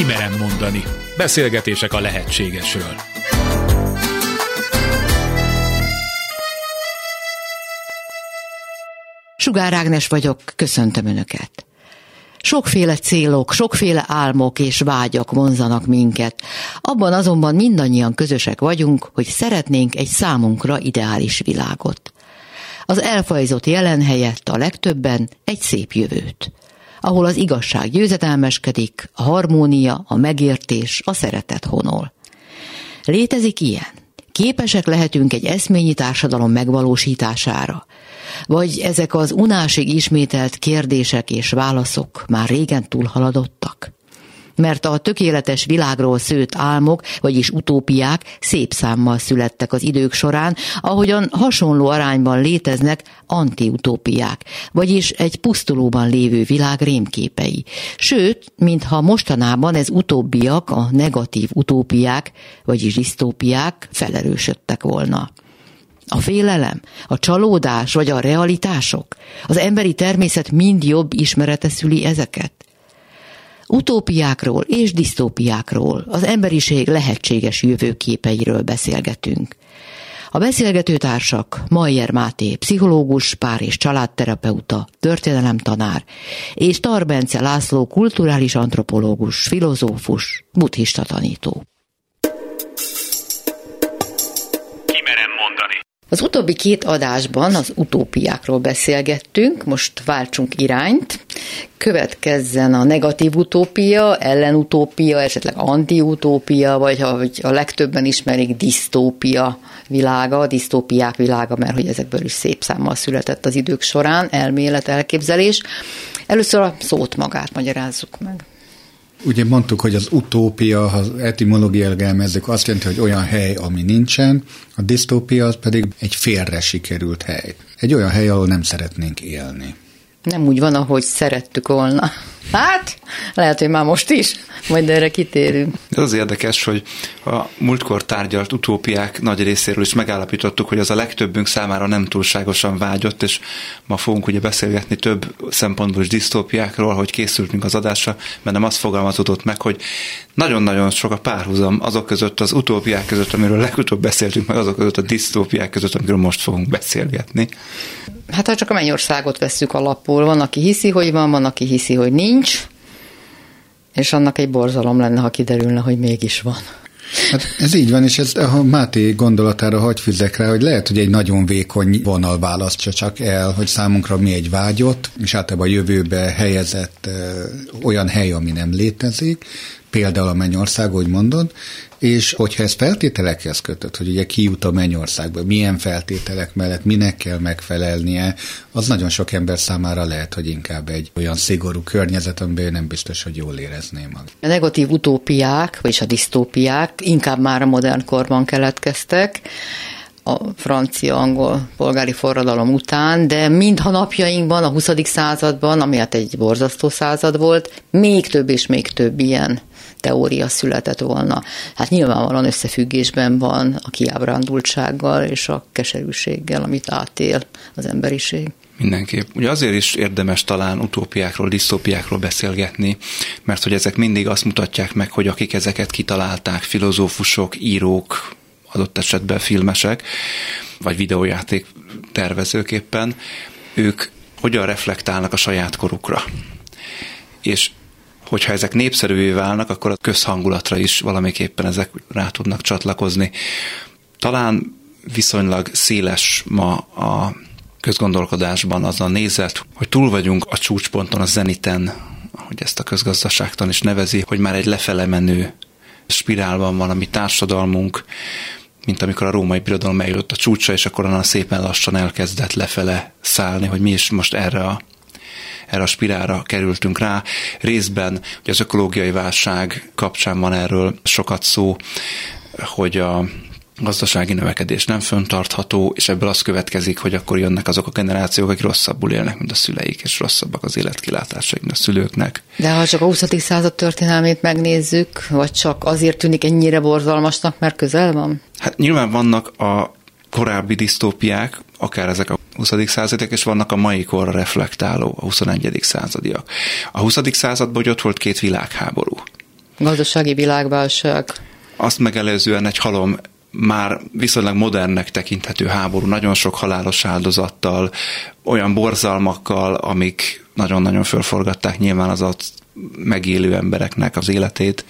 Kimerem mondani. Beszélgetések a lehetségesről. Sugár Ágnes vagyok, köszöntöm Önöket. Sokféle célok, sokféle álmok és vágyak vonzanak minket. Abban azonban mindannyian közösek vagyunk, hogy szeretnénk egy számunkra ideális világot. Az elfajzott jelen helyett a legtöbben egy szép jövőt, ahol az igazság győzedelmeskedik, a harmónia, a megértés, a szeretet honol. Létezik ilyen? Képesek lehetünk egy eszményi társadalom megvalósítására, vagy ezek az unásig ismételt kérdések és válaszok már régen túlhaladottak? Mert a tökéletes világról szőtt álmok, vagyis utópiák szép számmal születtek az idők során, ahogyan hasonló arányban léteznek antiutópiák, vagyis egy pusztulóban lévő világ rémképei. Sőt, mintha mostanában ez utóbbiak, a negatív utópiák, vagyis disztópiák felerősödtek volna. A félelem, a csalódás vagy a realitások? Az emberi természet mind jobb ismerete szüli ezeket? Utópiákról és disztópiákról, az emberiség lehetséges jövőképeiről beszélgetünk. A beszélgető társak Mayer Máté, pszichológus, pár és családterapeuta, történelemtanár, és Tarbence László, kulturális antropológus, filozófus, buddhista tanító. Az utóbbi két adásban az utópiákról beszélgettünk, most váltsunk irányt. Következzen a negatív utópia, ellenutópia, esetleg antiutópia, vagy ha a legtöbben ismerik, disztópia világa, disztópiák világa, mert hogy ezekből is szép számmal született az idők során, elmélet, elképzelés. Először a szót magát magyarázzuk meg. Ugye mondtuk, hogy az utópia, ha az etimológiailag elmezzük, azt jelenti, hogy olyan hely, ami nincsen, a disztópia az pedig egy félre sikerült hely. Egy olyan hely, ahol nem szeretnénk élni. Nem úgy van, ahogy szerettük volna. Hát, lehet, hogy már most is, majd erre kitérünk. Ez az érdekes, hogy a múltkor tárgyalt utópiák nagy részéről is megállapítottuk, hogy az a legtöbbünk számára nem túlságosan vágyott, és ma fogunk ugye beszélgetni több szempontból is disztópiákról, hogy készültünk az adásra, mert nem azt fogalmazódott meg, hogy nagyon-nagyon sok a párhuzam azok között, az utópiák között, amiről legutóbb beszéltünk, meg azok között a disztópiák között, amiről most fogunk beszélgetni. Hát ha csak a mennyországot vesszük alapul, van, aki hiszi, hogy van, van, aki hiszi, hogy nincs, és annak egy borzalom lenne, ha kiderülne, hogy mégis van. Hát ez így van, és ez a Máté gondolatára hagy fizek rá, hogy lehet, hogy egy nagyon vékony vonal választja csak el, hogy számunkra mi egy vágyott, és általában a jövőbe helyezett ö, olyan hely, ami nem létezik, például a mennyország, hogy mondod, és hogyha ez feltételekhez kötött, hogy ugye ki jut a mennyországba, milyen feltételek mellett, minek kell megfelelnie, az nagyon sok ember számára lehet, hogy inkább egy olyan szigorú környezet, amiben nem biztos, hogy jól érezné mag. A negatív utópiák, vagyis a disztópiák inkább már a modern korban keletkeztek, a francia-angol polgári forradalom után, de mindha napjainkban, a 20. században, ami hát egy borzasztó század volt, még több és még több ilyen teória született volna. Hát nyilvánvalóan összefüggésben van a kiábrándultsággal és a keserűséggel, amit átél az emberiség. Mindenképp. Ugye azért is érdemes talán utópiákról, disztópiákról beszélgetni, mert hogy ezek mindig azt mutatják meg, hogy akik ezeket kitalálták, filozófusok, írók, adott esetben filmesek, vagy videójáték tervezőképpen, ők hogyan reflektálnak a saját korukra. És hogyha ezek népszerűvé válnak, akkor a közhangulatra is valamiképpen ezek rá tudnak csatlakozni. Talán viszonylag széles ma a közgondolkodásban az a nézet, hogy túl vagyunk a csúcsponton, a zeniten, ahogy ezt a közgazdaságtan is nevezi, hogy már egy lefele menő spirálban van a mi társadalmunk, mint amikor a római birodalom eljutott a csúcsra, és akkor onnan szépen lassan elkezdett lefele szállni, hogy mi is most erre a erre a spirálra kerültünk rá. Részben hogy az ökológiai válság kapcsán van erről sokat szó, hogy a gazdasági növekedés nem föntartható, és ebből az következik, hogy akkor jönnek azok a generációk, akik rosszabbul élnek, mint a szüleik, és rosszabbak az életkilátásaik, mint a szülőknek. De ha csak a 20. század történelmét megnézzük, vagy csak azért tűnik ennyire borzalmasnak, mert közel van? Hát nyilván vannak a korábbi disztópiák, akár ezek a 20. századiak, és vannak a mai korra reflektáló, a 21. századiak. A 20. században hogy ott volt két világháború. Gazdasági világválság. Azt megelőzően egy halom már viszonylag modernnek tekinthető háború, nagyon sok halálos áldozattal, olyan borzalmakkal, amik nagyon-nagyon fölforgatták nyilván az ott megélő embereknek az életét.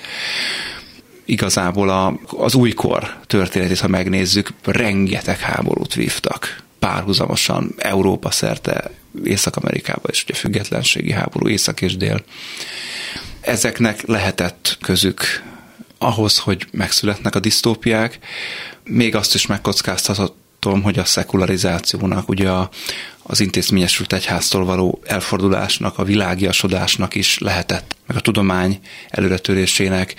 Igazából a, az újkor történetét, ha megnézzük, rengeteg háborút vívtak párhuzamosan Európa szerte, Észak-Amerikában is ugye függetlenségi háború, Észak és Dél. Ezeknek lehetett közük ahhoz, hogy megszületnek a disztópiák, még azt is megkockáztathatom, hogy a szekularizációnak, ugye a, az intézményesült egyháztól való elfordulásnak, a világiasodásnak is lehetett, meg a tudomány előretörésének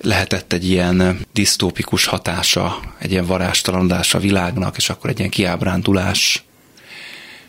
lehetett egy ilyen disztópikus hatása, egy ilyen varástalanodás a világnak, és akkor egy ilyen kiábrándulás,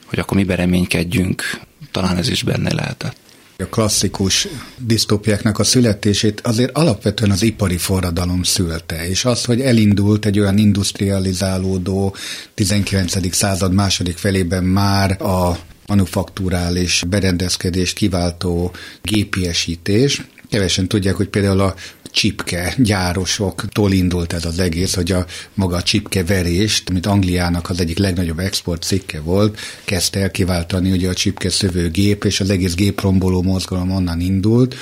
hogy akkor mi reménykedjünk, talán ez is benne lehetett. A klasszikus disztópiáknak a születését azért alapvetően az ipari forradalom szülte, és az, hogy elindult egy olyan industrializálódó 19. század második felében már a manufakturális berendezkedést kiváltó gépiesítés, Kevesen tudják, hogy például a csipke gyárosoktól indult ez az egész, hogy a maga a csipke verést, amit Angliának az egyik legnagyobb export cikke volt, kezdte el kiváltani ugye a csipke szövőgép, és az egész gépromboló mozgalom onnan indult,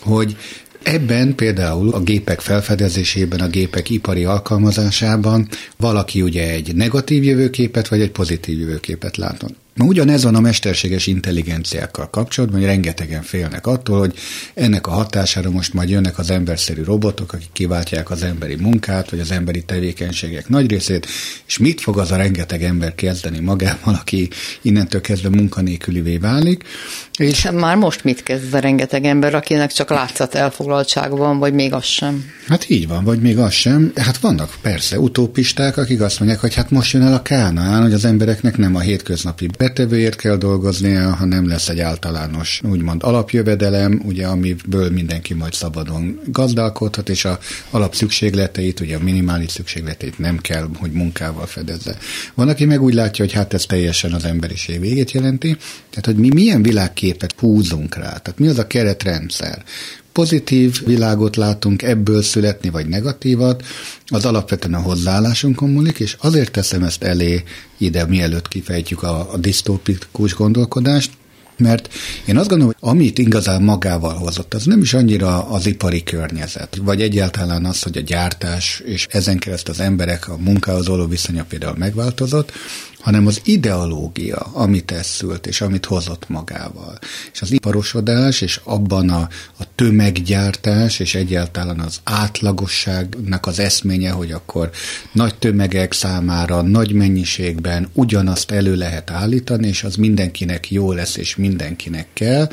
hogy Ebben például a gépek felfedezésében, a gépek ipari alkalmazásában valaki ugye egy negatív jövőképet, vagy egy pozitív jövőképet látott. Na ugyanez van a mesterséges intelligenciákkal kapcsolatban, hogy rengetegen félnek attól, hogy ennek a hatására most majd jönnek az emberszerű robotok, akik kiváltják az emberi munkát, vagy az emberi tevékenységek nagy részét, és mit fog az a rengeteg ember kezdeni magával, aki innentől kezdve munkanélkülivé válik. És hát már most mit kezd a rengeteg ember, akinek csak látszat elfoglaltság van, vagy még az sem? Hát így van, vagy még az sem. Hát vannak persze utópisták, akik azt mondják, hogy hát most jön el a kánaán, hogy az embereknek nem a hétköznapi betevőért kell dolgoznia, hanem lesz egy általános, úgymond alapjövedelem, ugye, amiből mindenki majd szabadon gazdálkodhat, és a alapszükségleteit, ugye a minimális szükségleteit nem kell, hogy munkával fedezze. Van, aki meg úgy látja, hogy hát ez teljesen az emberiség végét jelenti, tehát hogy mi milyen világképet húzunk rá, tehát mi az a keretrendszer, pozitív világot látunk ebből születni, vagy negatívat, az alapvetően a hozzáállásunkon múlik, és azért teszem ezt elé ide, mielőtt kifejtjük a, a disztópikus gondolkodást, mert én azt gondolom, hogy amit igazán magával hozott, az nem is annyira az ipari környezet, vagy egyáltalán az, hogy a gyártás és ezen keresztül az emberek a munkához való viszonya például megváltozott, hanem az ideológia, amit ez szült, és amit hozott magával. És az iparosodás, és abban a, a tömeggyártás, és egyáltalán az átlagosságnak az eszménye, hogy akkor nagy tömegek számára, nagy mennyiségben ugyanazt elő lehet állítani, és az mindenkinek jó lesz, és mindenkinek kell.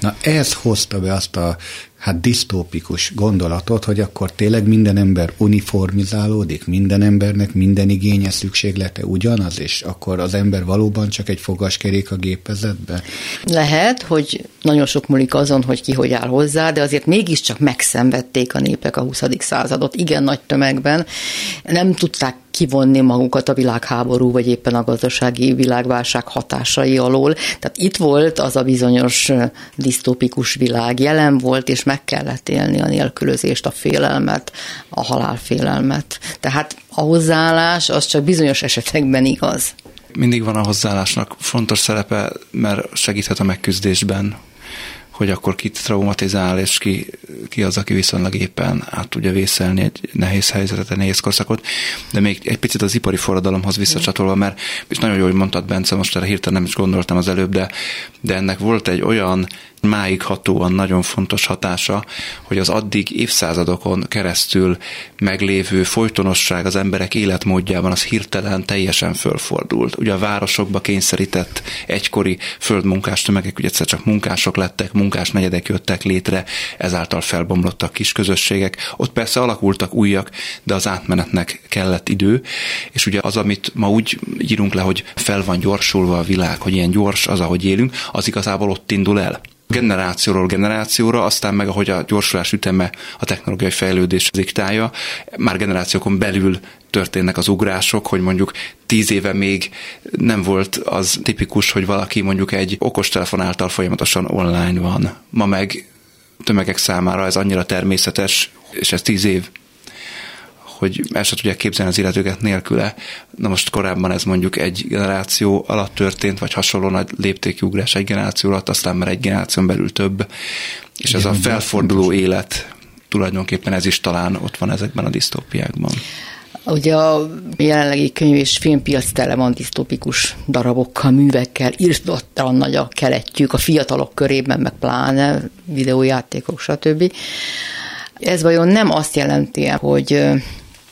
Na ez hozta be azt a hát disztópikus gondolatot, hogy akkor tényleg minden ember uniformizálódik, minden embernek minden igénye, szükséglete ugyanaz, és akkor az ember valóban csak egy fogaskerék a gépezetbe? Lehet, hogy nagyon sok múlik azon, hogy ki hogy áll hozzá, de azért mégiscsak megszenvedték a népek a 20. századot, igen nagy tömegben. Nem tudták kivonni magukat a világháború, vagy éppen a gazdasági világválság hatásai alól. Tehát itt volt az a bizonyos disztópikus világ, jelen volt, és meg kellett élni a nélkülözést, a félelmet, a halálfélelmet. Tehát a hozzáállás az csak bizonyos esetekben igaz. Mindig van a hozzáállásnak fontos szerepe, mert segíthet a megküzdésben, hogy akkor kit traumatizál, és ki, ki az, aki viszonylag éppen át tudja vészelni egy nehéz helyzetet, egy nehéz korszakot. De még egy picit az ipari forradalomhoz visszacsatolva, mert és nagyon jó, hogy mondtad, Bence, most erre hirtelen nem is gondoltam az előbb, de, de ennek volt egy olyan máig hatóan nagyon fontos hatása, hogy az addig évszázadokon keresztül meglévő folytonosság az emberek életmódjában az hirtelen teljesen fölfordult. Ugye a városokba kényszerített egykori földmunkás tömegek, ugye egyszer csak munkások lettek, munkás negyedek jöttek létre, ezáltal felbomlottak kis közösségek. Ott persze alakultak újak, de az átmenetnek kellett idő, és ugye az, amit ma úgy írunk le, hogy fel van gyorsulva a világ, hogy ilyen gyors az, ahogy élünk, az igazából ott indul el generációról generációra, aztán meg ahogy a gyorsulás üteme a technológiai fejlődés diktálja, már generációkon belül történnek az ugrások, hogy mondjuk tíz éve még nem volt az tipikus, hogy valaki mondjuk egy okostelefon által folyamatosan online van. Ma meg tömegek számára ez annyira természetes, és ez tíz év, hogy el sem tudják képzelni az illetőket nélküle. Na most korábban ez mondjuk egy generáció alatt történt, vagy hasonló nagy léptékű ugrás egy generáció alatt, aztán már egy generáción belül több, és Igen, ez a felforduló élet, tulajdonképpen ez is talán ott van ezekben a disztópiákban. Ugye a jelenlegi könyv és filmpiac tele van disztopikus darabokkal, művekkel, írtottan nagy a keletjük, a fiatalok körében, meg pláne videójátékok, stb. Ez vajon nem azt jelenti, hogy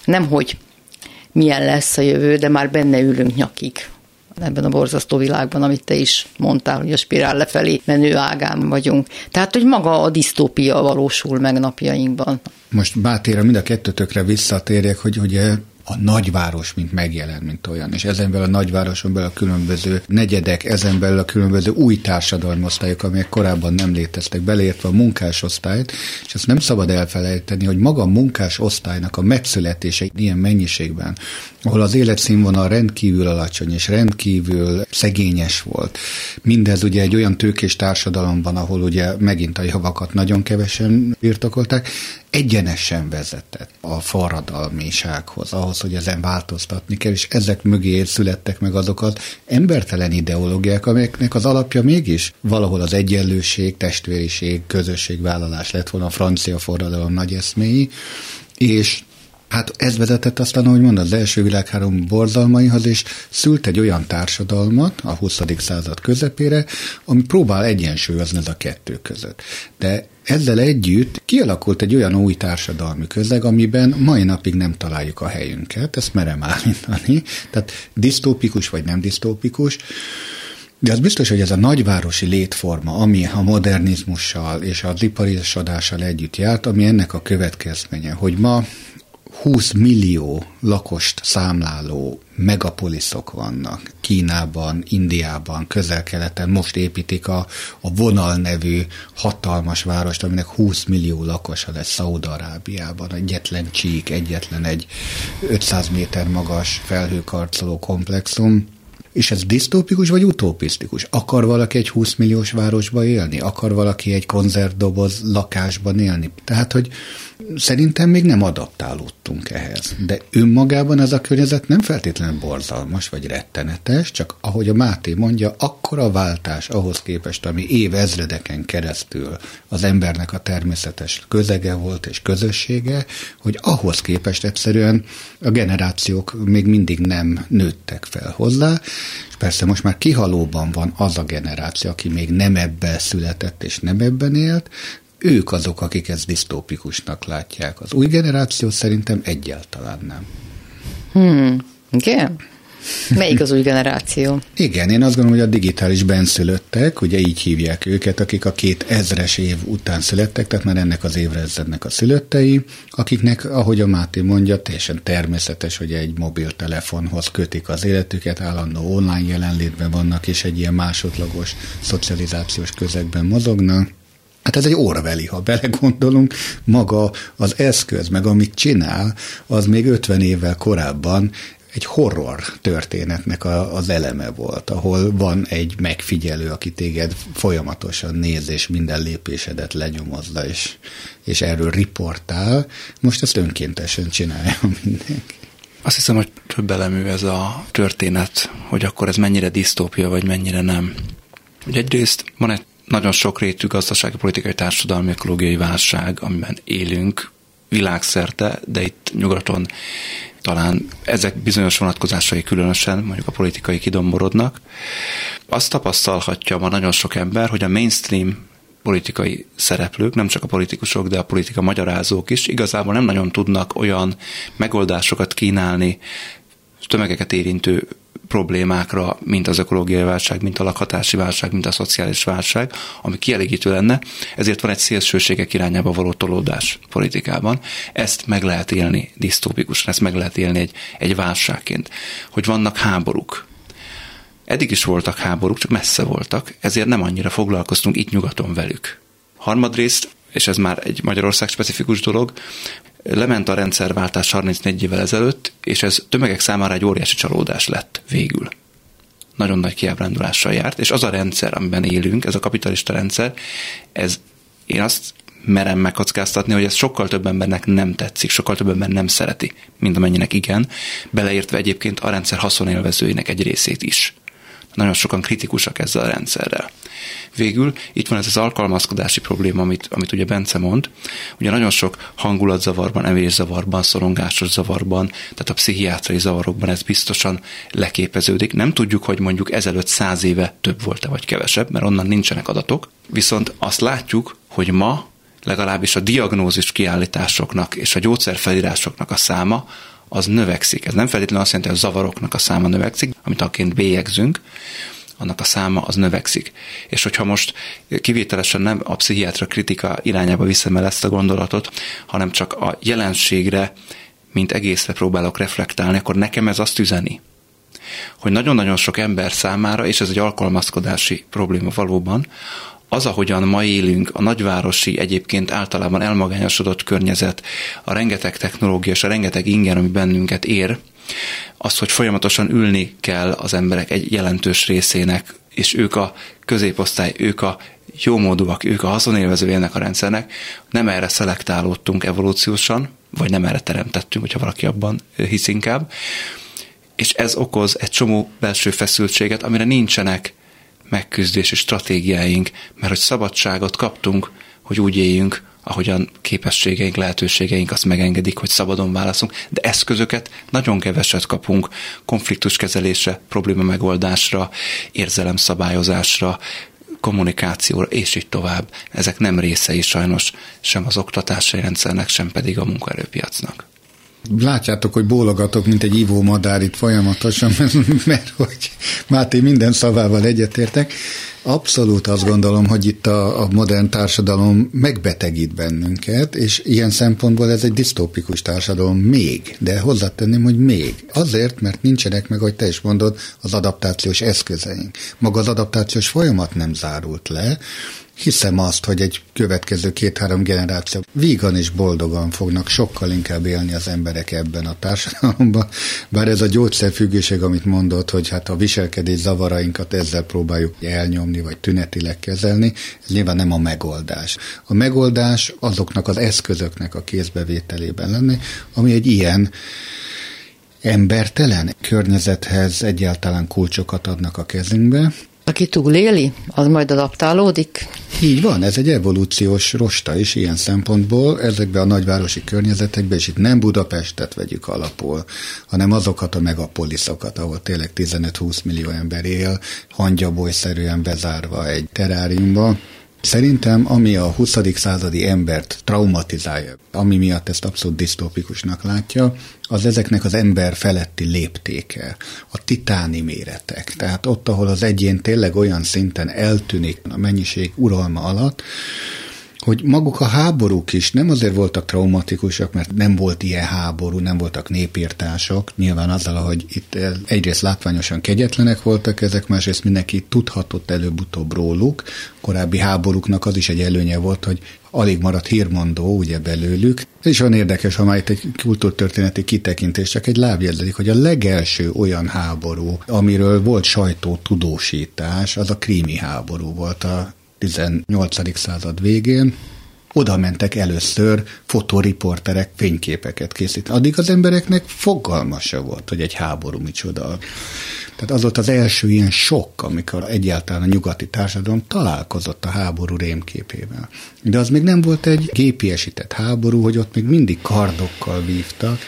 nem hogy milyen lesz a jövő, de már benne ülünk nyakig ebben a borzasztó világban, amit te is mondtál, hogy a spirál lefelé menő ágán vagyunk. Tehát, hogy maga a disztópia valósul meg napjainkban. Most Bátéra mind a kettőtökre visszatérjek, hogy ugye a nagyváros, mint megjelen, mint olyan. És ezen belül a nagyvároson belül a különböző negyedek, ezen belül a különböző új társadalmi osztályok, amelyek korábban nem léteztek, beleértve a munkásosztályt, és ezt nem szabad elfelejteni, hogy maga a munkásosztálynak a megszületése ilyen mennyiségben, ahol az életszínvonal rendkívül alacsony és rendkívül szegényes volt. Mindez ugye egy olyan tőkés társadalomban, ahol ugye megint a javakat nagyon kevesen birtokolták, egyenesen vezetett a forradalmisághoz, ahhoz, hogy ezen változtatni kell, és ezek mögé születtek meg azok az embertelen ideológiák, amelyeknek az alapja mégis valahol az egyenlőség, testvériség, közösségvállalás lett volna a francia forradalom nagy eszméi, és Hát ez vezetett aztán, ahogy mondod, az első világhárom borzalmaihoz, és szült egy olyan társadalmat a 20. század közepére, ami próbál egyensúlyozni ez a kettő között. De ezzel együtt kialakult egy olyan új társadalmi közeg, amiben mai napig nem találjuk a helyünket, ezt merem állítani, tehát disztópikus vagy nem disztópikus, de az biztos, hogy ez a nagyvárosi létforma, ami a modernizmussal és az iparisodással együtt járt, ami ennek a következménye, hogy ma 20 millió lakost számláló megapoliszok vannak. Kínában, Indiában, közel-keleten most építik a, a Vonal nevű hatalmas várost, aminek 20 millió lakosa lesz Szaudarábiában. Egyetlen csík, egyetlen egy 500 méter magas felhőkarcoló komplexum. És ez disztópikus vagy utopisztikus? Akar valaki egy 20 milliós városba élni? Akar valaki egy konzervdoboz lakásban élni? Tehát, hogy Szerintem még nem adaptálódtunk ehhez, de önmagában ez a környezet nem feltétlenül borzalmas vagy rettenetes, csak ahogy a Máté mondja, akkor a váltás ahhoz képest, ami évezredeken keresztül az embernek a természetes közege volt és közössége, hogy ahhoz képest egyszerűen a generációk még mindig nem nőttek fel hozzá, és persze most már kihalóban van az a generáció, aki még nem ebben született és nem ebben élt, ők azok, akik ezt disztópikusnak látják. Az új generáció szerintem egyáltalán nem. Hmm, igen? Melyik az új generáció? Igen, én azt gondolom, hogy a digitális benszülöttek, ugye így hívják őket, akik a két ezres év után születtek, tehát már ennek az évrezrednek a szülöttei, akiknek, ahogy a Máté mondja, teljesen természetes, hogy egy mobiltelefonhoz kötik az életüket, állandó online jelenlétben vannak, és egy ilyen másodlagos szocializációs közegben mozognak. Hát ez egy orveli, ha belegondolunk, maga az eszköz, meg amit csinál, az még 50 évvel korábban egy horror történetnek a, az eleme volt, ahol van egy megfigyelő, aki téged folyamatosan néz, és minden lépésedet lenyomozza, és, és erről riportál. Most ezt önkéntesen csinálja mindenki. Azt hiszem, hogy több elemű ez a történet, hogy akkor ez mennyire disztópia, vagy mennyire nem. Ugye egyrészt van egy nagyon sokrétű gazdasági, politikai, társadalmi, ökológiai válság, amiben élünk világszerte, de itt nyugaton talán ezek bizonyos vonatkozásai különösen, mondjuk a politikai kidomborodnak. Azt tapasztalhatja ma nagyon sok ember, hogy a mainstream politikai szereplők, nem csak a politikusok, de a politika magyarázók is igazából nem nagyon tudnak olyan megoldásokat kínálni tömegeket érintő problémákra, mint az ökológiai válság, mint a lakhatási válság, mint a szociális válság, ami kielégítő lenne, ezért van egy szélsőségek irányába való tolódás politikában. Ezt meg lehet élni disztópikusan, ezt meg lehet élni egy, egy válságként, hogy vannak háborúk, Eddig is voltak háborúk, csak messze voltak, ezért nem annyira foglalkoztunk itt nyugaton velük. Harmadrészt, és ez már egy Magyarország specifikus dolog, lement a rendszerváltás 34 évvel ezelőtt, és ez tömegek számára egy óriási csalódás lett végül. Nagyon nagy kiábrándulással járt, és az a rendszer, amiben élünk, ez a kapitalista rendszer, ez én azt merem megkockáztatni, hogy ez sokkal több embernek nem tetszik, sokkal több ember nem szereti, mint amennyinek igen, beleértve egyébként a rendszer haszonélvezőinek egy részét is. Nagyon sokan kritikusak ezzel a rendszerrel. Végül itt van ez az alkalmazkodási probléma, amit, amit ugye Bence mond. Ugye nagyon sok hangulatzavarban, evészavarban, szorongásos zavarban, tehát a pszichiátrai zavarokban ez biztosan leképeződik. Nem tudjuk, hogy mondjuk ezelőtt száz éve több volt-e vagy kevesebb, mert onnan nincsenek adatok. Viszont azt látjuk, hogy ma legalábbis a diagnózis kiállításoknak és a gyógyszerfelírásoknak a száma az növekszik. Ez nem feltétlenül azt jelenti, hogy a zavaroknak a száma növekszik, amit aként bélyegzünk, annak a száma az növekszik. És hogyha most kivételesen nem a pszichiátra kritika irányába viszem el ezt a gondolatot, hanem csak a jelenségre, mint egészre próbálok reflektálni, akkor nekem ez azt üzeni, hogy nagyon-nagyon sok ember számára, és ez egy alkalmazkodási probléma valóban, az, ahogyan ma élünk, a nagyvárosi, egyébként általában elmagányosodott környezet, a rengeteg technológia és a rengeteg inger, ami bennünket ér, az, hogy folyamatosan ülni kell az emberek egy jelentős részének, és ők a középosztály, ők a jómódúak, ők a haszonélvezői ennek a rendszernek, nem erre szelektálódtunk evolúciósan, vagy nem erre teremtettünk, hogyha valaki abban hisz inkább, és ez okoz egy csomó belső feszültséget, amire nincsenek megküzdési stratégiáink, mert hogy szabadságot kaptunk, hogy úgy éljünk, ahogyan képességeink, lehetőségeink azt megengedik, hogy szabadon válaszunk, de eszközöket nagyon keveset kapunk konfliktuskezelésre, probléma megoldásra, érzelemszabályozásra, kommunikációra, és így tovább. Ezek nem részei sajnos sem az oktatási rendszernek, sem pedig a munkaerőpiacnak. Látjátok, hogy bólogatok, mint egy ivó madár itt folyamatosan, mert, mert hogy Máté minden szavával egyetértek. Abszolút azt gondolom, hogy itt a, a modern társadalom megbetegít bennünket, és ilyen szempontból ez egy disztópikus társadalom még, de hozzátenném, hogy még. Azért, mert nincsenek meg, hogy te is mondod, az adaptációs eszközeink. Maga az adaptációs folyamat nem zárult le, hiszem azt, hogy egy következő két-három generáció vígan és boldogan fognak sokkal inkább élni az emberek ebben a társadalomban, bár ez a gyógyszerfüggőség, amit mondott, hogy hát a viselkedés zavarainkat ezzel próbáljuk elnyomni, vagy tünetileg kezelni, ez nyilván nem a megoldás. A megoldás azoknak az eszközöknek a kézbevételében lenni, ami egy ilyen embertelen környezethez egyáltalán kulcsokat adnak a kezünkbe, aki túléli, az majd adaptálódik? Így van, ez egy evolúciós rosta is ilyen szempontból, ezekben a nagyvárosi környezetekben, és itt nem Budapestet vegyük alapul, hanem azokat a megapoliszokat, ahol tényleg 15-20 millió ember él, hangyabolyszerűen bezárva egy teráriumba, Szerintem, ami a 20. századi embert traumatizálja, ami miatt ezt abszolút disztópikusnak látja, az ezeknek az ember feletti léptéke, a titáni méretek. Tehát ott, ahol az egyén tényleg olyan szinten eltűnik a mennyiség uralma alatt, hogy maguk a háborúk is nem azért voltak traumatikusak, mert nem volt ilyen háború, nem voltak népírtások, nyilván azzal, hogy itt egyrészt látványosan kegyetlenek voltak ezek, másrészt mindenki tudhatott előbb-utóbb róluk. Korábbi háborúknak az is egy előnye volt, hogy alig maradt hírmondó ugye belőlük. Ez is olyan érdekes, ha már itt egy kultúrtörténeti kitekintés, csak egy lábjegyzetik, hogy a legelső olyan háború, amiről volt sajtó tudósítás, az a krími háború volt a 18. század végén, oda mentek először fotoriporterek fényképeket készíteni. Addig az embereknek fogalma volt, hogy egy háború micsoda. Tehát az volt az első ilyen sok, amikor egyáltalán a nyugati társadalom találkozott a háború rémképével. De az még nem volt egy gépiesített háború, hogy ott még mindig kardokkal vívtak.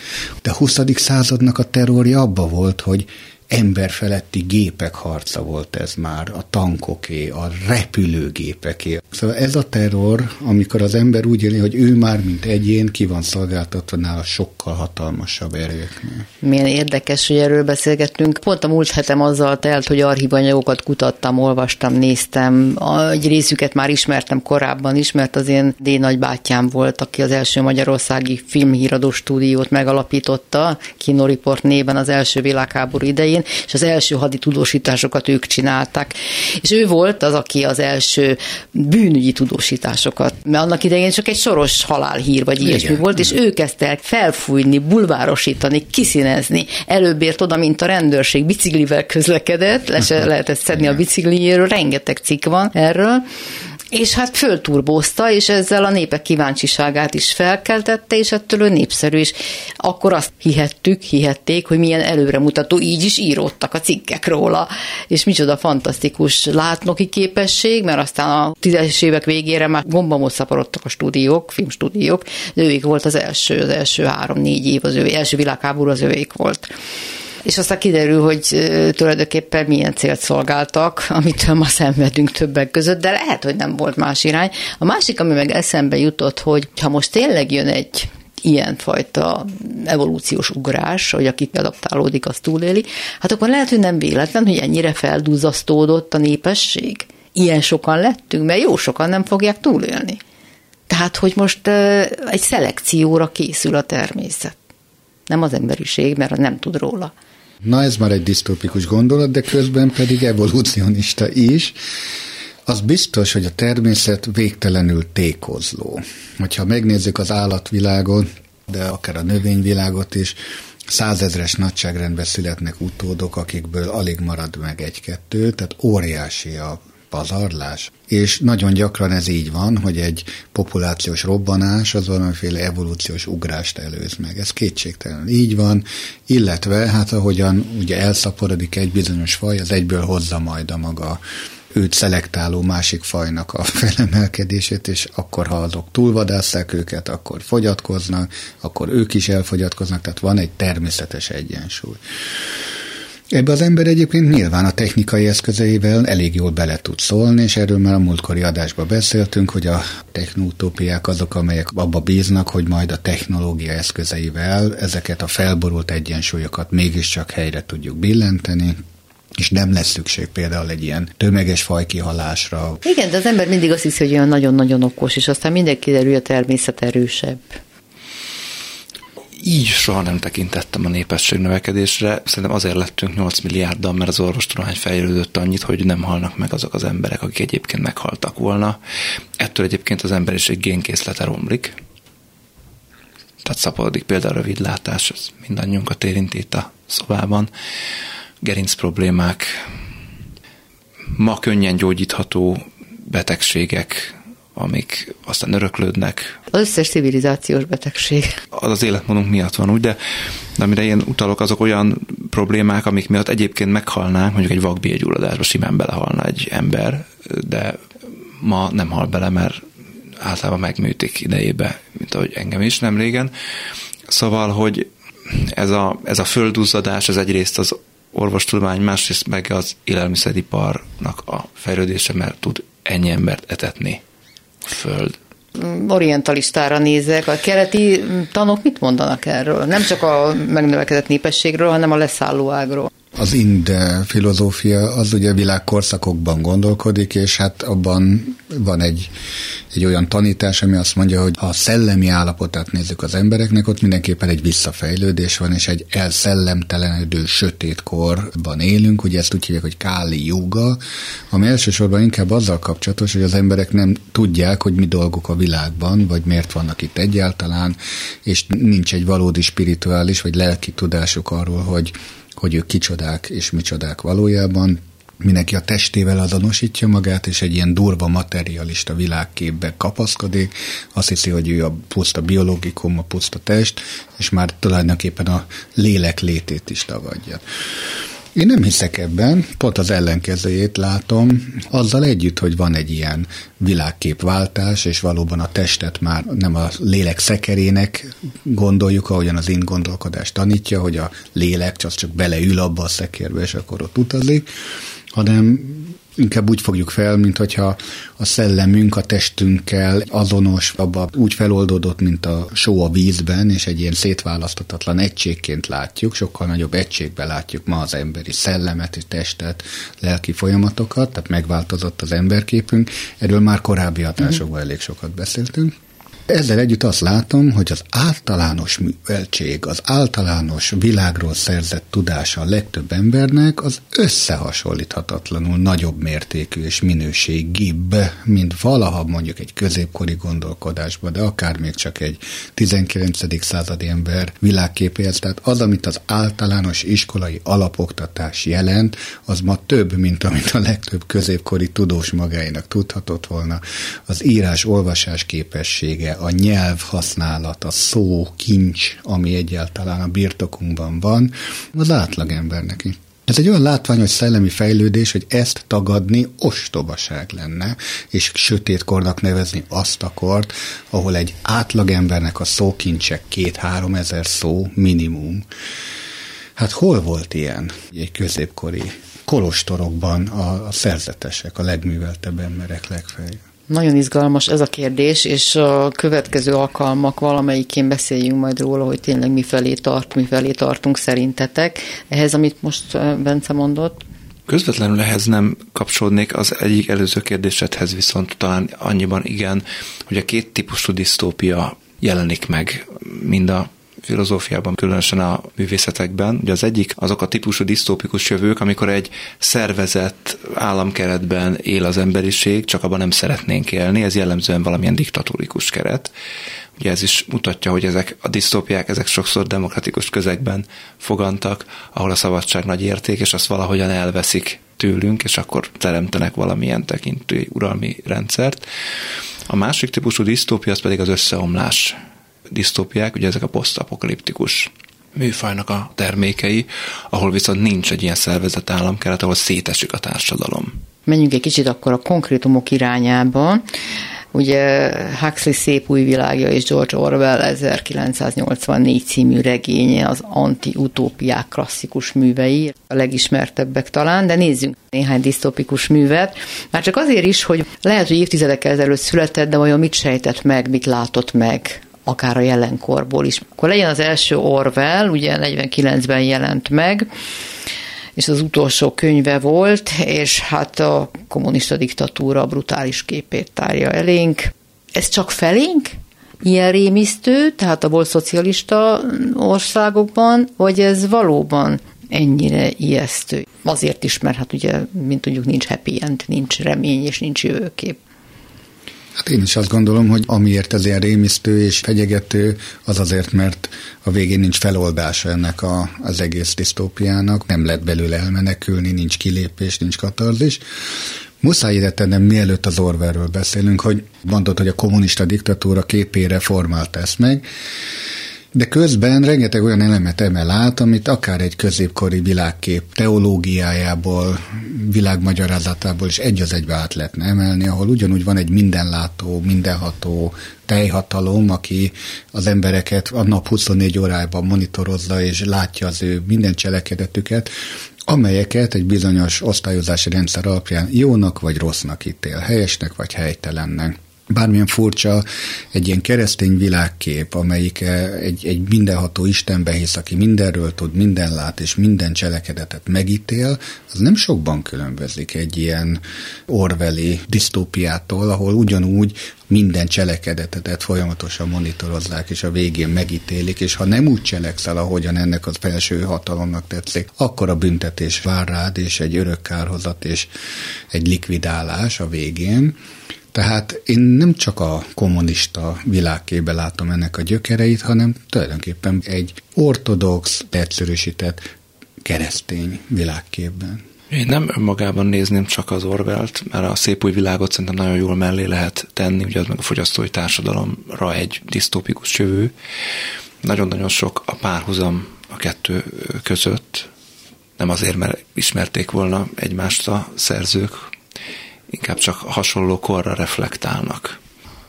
De a 20. századnak a terrorja abba volt, hogy emberfeletti gépek harca volt ez már, a tankoké, a repülőgépeké. Szóval ez a terror, amikor az ember úgy éli, hogy ő már, mint egyén, ki van szolgáltatva nála sokkal hatalmasabb erőknél. Milyen érdekes, hogy erről beszélgettünk. Pont a múlt hetem azzal telt, hogy archívanyagokat kutattam, olvastam, néztem. Egy részüket már ismertem korábban is, mert az én D nagybátyám volt, aki az első magyarországi filmhíradó stúdiót megalapította, Kinoriport néven az első világháború idején és az első hadi tudósításokat ők csinálták. És ő volt az, aki az első bűnügyi tudósításokat, mert annak idején csak egy soros halálhír vagy ilyesmi Igen. volt, és ő kezdte el felfújni, bulvárosítani, kiszínezni. Előbb ért oda, mint a rendőrség, biciklivel közlekedett, le se lehetett szedni a bicikliéről, rengeteg cikk van erről, és hát fölturbózta, és ezzel a népek kíváncsiságát is felkeltette, és ettől ő népszerű, és akkor azt hihettük, hihették, hogy milyen előremutató, így is íródtak a cikkek róla, és micsoda fantasztikus látnoki képesség, mert aztán a tízes évek végére már gombamot szaporodtak a stúdiók, filmstúdiók, őik volt az első, az első három-négy év, az ő első világháború az őik volt és aztán kiderül, hogy tulajdonképpen milyen célt szolgáltak, amitől ma szenvedünk többek között, de lehet, hogy nem volt más irány. A másik, ami meg eszembe jutott, hogy ha most tényleg jön egy ilyenfajta evolúciós ugrás, hogy aki adaptálódik, az túléli, hát akkor lehet, hogy nem véletlen, hogy ennyire felduzzasztódott a népesség. Ilyen sokan lettünk, mert jó sokan nem fogják túlélni. Tehát, hogy most egy szelekcióra készül a természet. Nem az emberiség, mert nem tud róla. Na ez már egy disztópikus gondolat, de közben pedig evolucionista is. Az biztos, hogy a természet végtelenül tékozló. Hogyha megnézzük az állatvilágot, de akár a növényvilágot is, százezres nagyságrendben születnek utódok, akikből alig marad meg egy-kettő, tehát óriási a pazarlás. És nagyon gyakran ez így van, hogy egy populációs robbanás az valamiféle evolúciós ugrást előz meg. Ez kétségtelen így van, illetve hát ahogyan ugye elszaporodik egy bizonyos faj, az egyből hozza majd a maga őt szelektáló másik fajnak a felemelkedését, és akkor, ha azok túlvadásszák őket, akkor fogyatkoznak, akkor ők is elfogyatkoznak, tehát van egy természetes egyensúly. Ebbe az ember egyébként nyilván a technikai eszközeivel elég jól bele tud szólni, és erről már a múltkori adásban beszéltünk, hogy a technótópiák azok, amelyek abba bíznak, hogy majd a technológia eszközeivel ezeket a felborult egyensúlyokat mégiscsak helyre tudjuk billenteni, és nem lesz szükség például egy ilyen tömeges fajkihalásra. Igen, de az ember mindig azt hiszi, hogy olyan nagyon-nagyon okos, és aztán mindenki kiderül, a természet erősebb így soha nem tekintettem a népesség növekedésre. Szerintem azért lettünk 8 milliárddal, mert az orvostudomány fejlődött annyit, hogy nem halnak meg azok az emberek, akik egyébként meghaltak volna. Ettől egyébként az emberiség génkészlete romlik. Tehát szaporodik például a rövidlátás, ez mindannyiunkat érinti itt a szobában. Gerinc problémák, ma könnyen gyógyítható betegségek, amik aztán öröklődnek. Az összes civilizációs betegség. Az az életmódunk miatt van úgy, de, de amire én utalok, azok olyan problémák, amik miatt egyébként meghalnánk, mondjuk egy vakbélgyulladásba simán belehalna egy ember, de ma nem hal bele, mert általában megműtik idejébe, mint ahogy engem is nem régen. Szóval, hogy ez a, ez a földuzzadás, ez egyrészt az orvostudomány, másrészt meg az élelmiszeriparnak a fejlődése, mert tud ennyi embert etetni föld orientalistára nézek, a keleti tanok mit mondanak erről? Nem csak a megnövekedett népességről, hanem a leszálló ágról. Az ind filozófia az ugye világkorszakokban gondolkodik, és hát abban van egy, egy olyan tanítás, ami azt mondja, hogy ha a szellemi állapotát nézzük az embereknek, ott mindenképpen egy visszafejlődés van, és egy elszellemtelenedő sötét korban élünk, ugye ezt úgy hívják, hogy káli joga, ami elsősorban inkább azzal kapcsolatos, hogy az emberek nem tudják, hogy mi dolguk a világban, vagy miért vannak itt egyáltalán, és nincs egy valódi spirituális vagy lelki tudásuk arról, hogy hogy ők kicsodák és micsodák valójában, mindenki a testével azonosítja magát, és egy ilyen durva materialista világképbe kapaszkodik, azt hiszi, hogy ő a puszta biológikum, a puszta test, és már tulajdonképpen a lélek létét is tagadja. Én nem hiszek ebben, pont az ellenkezőjét látom, azzal együtt, hogy van egy ilyen világképváltás, és valóban a testet már nem a lélek szekerének gondoljuk, ahogyan az én gondolkodás tanítja, hogy a lélek csak, csak beleül abba a szekérbe, és akkor ott utazik, hanem inkább úgy fogjuk fel, mint hogyha a szellemünk a testünkkel azonos, abba úgy feloldódott, mint a só a vízben, és egy ilyen szétválaszthatatlan egységként látjuk, sokkal nagyobb egységben látjuk ma az emberi szellemet és testet, lelki folyamatokat, tehát megváltozott az emberképünk. Erről már korábbi hatásokban elég sokat beszéltünk. Ezzel együtt azt látom, hogy az általános műveltség, az általános világról szerzett tudása a legtöbb embernek az összehasonlíthatatlanul nagyobb mértékű és minőségibb, mint valaha mondjuk egy középkori gondolkodásban, de akár még csak egy 19. századi ember világképéhez. Tehát az, amit az általános iskolai alapoktatás jelent, az ma több, mint amit a legtöbb középkori tudós magáinak tudhatott volna. Az írás-olvasás képessége, a nyelv használat, a szó, kincs, ami egyáltalán a birtokunkban van, az átlagembernek is. Ez egy olyan látványos szellemi fejlődés, hogy ezt tagadni ostobaság lenne, és sötétkornak nevezni azt a kort, ahol egy átlagembernek a szókincsek két-három ezer szó minimum. Hát hol volt ilyen egy középkori kolostorokban a, a szerzetesek, a legműveltebb emberek legfeljebb? Nagyon izgalmas ez a kérdés, és a következő alkalmak valamelyikén beszéljünk majd róla, hogy tényleg mi felé tart, mi felé tartunk szerintetek. Ehhez, amit most Bence mondott, Közvetlenül ehhez nem kapcsolódnék, az egyik előző kérdésedhez viszont talán annyiban igen, hogy a két típusú disztópia jelenik meg mind a filozófiában, különösen a művészetekben. Ugye az egyik azok a típusú disztópikus jövők, amikor egy szervezett államkeretben él az emberiség, csak abban nem szeretnénk élni, ez jellemzően valamilyen diktatórikus keret. Ugye ez is mutatja, hogy ezek a disztópiák, ezek sokszor demokratikus közegben fogantak, ahol a szabadság nagy érték, és azt valahogyan elveszik tőlünk, és akkor teremtenek valamilyen tekintő uralmi rendszert. A másik típusú disztópia az pedig az összeomlás disztópiák, ugye ezek a posztapokaliptikus műfajnak a termékei, ahol viszont nincs egy ilyen szervezet államkeret, ahol szétesik a társadalom. Menjünk egy kicsit akkor a konkrétumok irányába. Ugye Huxley Szép új világja és George Orwell 1984 című regénye az anti-utópiák klasszikus művei, a legismertebbek talán, de nézzünk néhány disztopikus művet. Már csak azért is, hogy lehet, hogy évtizedekkel ezelőtt született, de vajon mit sejtett meg, mit látott meg akár a jelenkorból is. Akkor legyen az első Orwell, ugye 49-ben jelent meg, és az utolsó könyve volt, és hát a kommunista diktatúra brutális képét tárja elénk. Ez csak felénk? Ilyen rémisztő, tehát a volt szocialista országokban, vagy ez valóban ennyire ijesztő? Azért is, mert hát ugye, mint tudjuk, nincs happy end, nincs remény és nincs jövőkép. Hát én is azt gondolom, hogy amiért ez ilyen rémisztő és fegyegető, az azért, mert a végén nincs feloldása ennek a, az egész disztópiának, nem lehet belőle elmenekülni, nincs kilépés, nincs katarzis. Muszáj ide tennem, mielőtt az Orwellről beszélünk, hogy mondod, hogy a kommunista diktatúra képére formálta ezt meg, de közben rengeteg olyan elemet emel át, amit akár egy középkori világkép teológiájából, világmagyarázatából is egy az egybe át lehetne emelni, ahol ugyanúgy van egy mindenlátó, mindenható teljhatalom, aki az embereket a nap 24 órájában monitorozza és látja az ő minden cselekedetüket, amelyeket egy bizonyos osztályozási rendszer alapján jónak vagy rossznak ítél, helyesnek vagy helytelennek bármilyen furcsa egy ilyen keresztény világkép, amelyik eh, egy, egy mindenható Istenbe hisz, aki mindenről tud, minden lát és minden cselekedetet megítél, az nem sokban különbözik egy ilyen orveli disztópiától, ahol ugyanúgy minden cselekedetet folyamatosan monitorozzák, és a végén megítélik, és ha nem úgy cselekszel, ahogyan ennek az felső hatalomnak tetszik, akkor a büntetés vár rád, és egy örök kárhozat, és egy likvidálás a végén. Tehát én nem csak a kommunista világkébe látom ennek a gyökereit, hanem tulajdonképpen egy ortodox, egyszerűsített keresztény világképben. Én nem önmagában nézném csak az Orwellt, mert a szép új világot szerintem nagyon jól mellé lehet tenni, ugye az meg a fogyasztói társadalomra egy disztópikus jövő. Nagyon-nagyon sok a párhuzam a kettő között, nem azért, mert ismerték volna egymást a szerzők, inkább csak hasonló korra reflektálnak.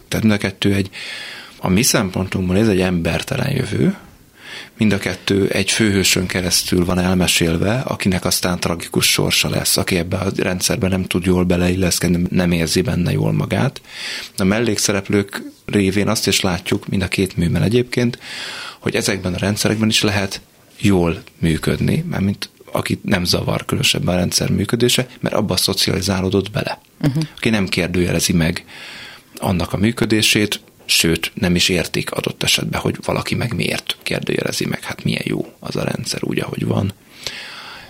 Tehát mind a kettő egy, a mi szempontunkból ez egy embertelen jövő, mind a kettő egy főhősön keresztül van elmesélve, akinek aztán tragikus sorsa lesz, aki ebbe a rendszerben nem tud jól beleilleszkedni, nem érzi benne jól magát. A mellékszereplők révén azt is látjuk, mind a két műben egyébként, hogy ezekben a rendszerekben is lehet jól működni, mert mint akit nem zavar különösebben a rendszer működése, mert abba szocializálódott bele. Uh-huh. Aki nem kérdőjelezi meg annak a működését, sőt nem is értik adott esetben, hogy valaki meg miért kérdőjelezi meg, hát milyen jó az a rendszer úgy, ahogy van.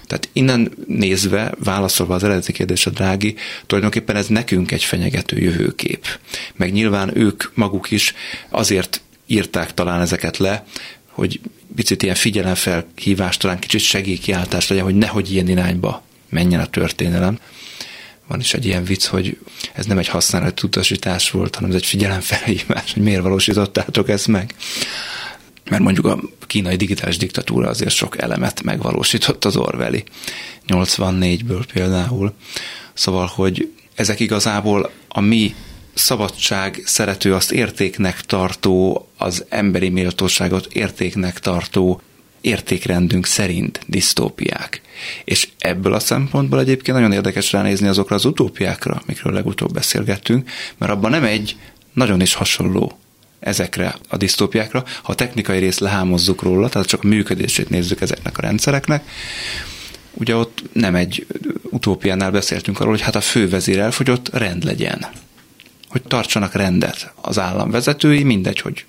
Tehát innen nézve, válaszolva az eredeti kérdésre, drági, tulajdonképpen ez nekünk egy fenyegető jövőkép. Meg nyilván ők maguk is azért írták talán ezeket le, hogy picit ilyen figyelemfelhívás, talán kicsit segélykiáltás legyen, hogy nehogy ilyen irányba menjen a történelem. Van is egy ilyen vicc, hogy ez nem egy használati utasítás volt, hanem ez egy figyelemfelhívás, hogy miért valósítottátok ezt meg. Mert mondjuk a kínai digitális diktatúra azért sok elemet megvalósított az Orwelli. 84-ből például. Szóval, hogy ezek igazából a mi szabadság szerető, azt értéknek tartó, az emberi méltóságot értéknek tartó értékrendünk szerint disztópiák. És ebből a szempontból egyébként nagyon érdekes ránézni azokra az utópiákra, mikről legutóbb beszélgettünk, mert abban nem egy nagyon is hasonló ezekre a disztópiákra, ha a technikai részt lehámozzuk róla, tehát csak a működését nézzük ezeknek a rendszereknek, ugye ott nem egy utópiánál beszéltünk arról, hogy hát a fővezér elfogyott, rend legyen. Hogy tartsanak rendet az állam vezetői, mindegy, hogy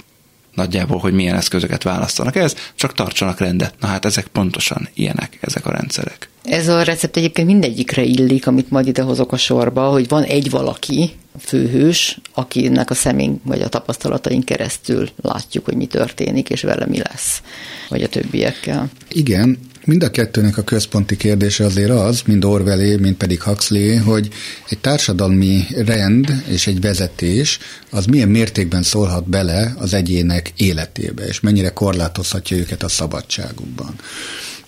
nagyjából, hogy milyen eszközöket választanak ez, csak tartsanak rendet. Na hát ezek pontosan ilyenek, ezek a rendszerek. Ez a recept egyébként mindegyikre illik, amit majd ide hozok a sorba, hogy van egy valaki, főhős, akinek a szeménk vagy a tapasztalataink keresztül látjuk, hogy mi történik, és vele mi lesz, vagy a többiekkel. Igen, Mind a kettőnek a központi kérdése azért az, mind Orwellé, mind pedig Huxley, hogy egy társadalmi rend és egy vezetés az milyen mértékben szólhat bele az egyének életébe, és mennyire korlátozhatja őket a szabadságukban.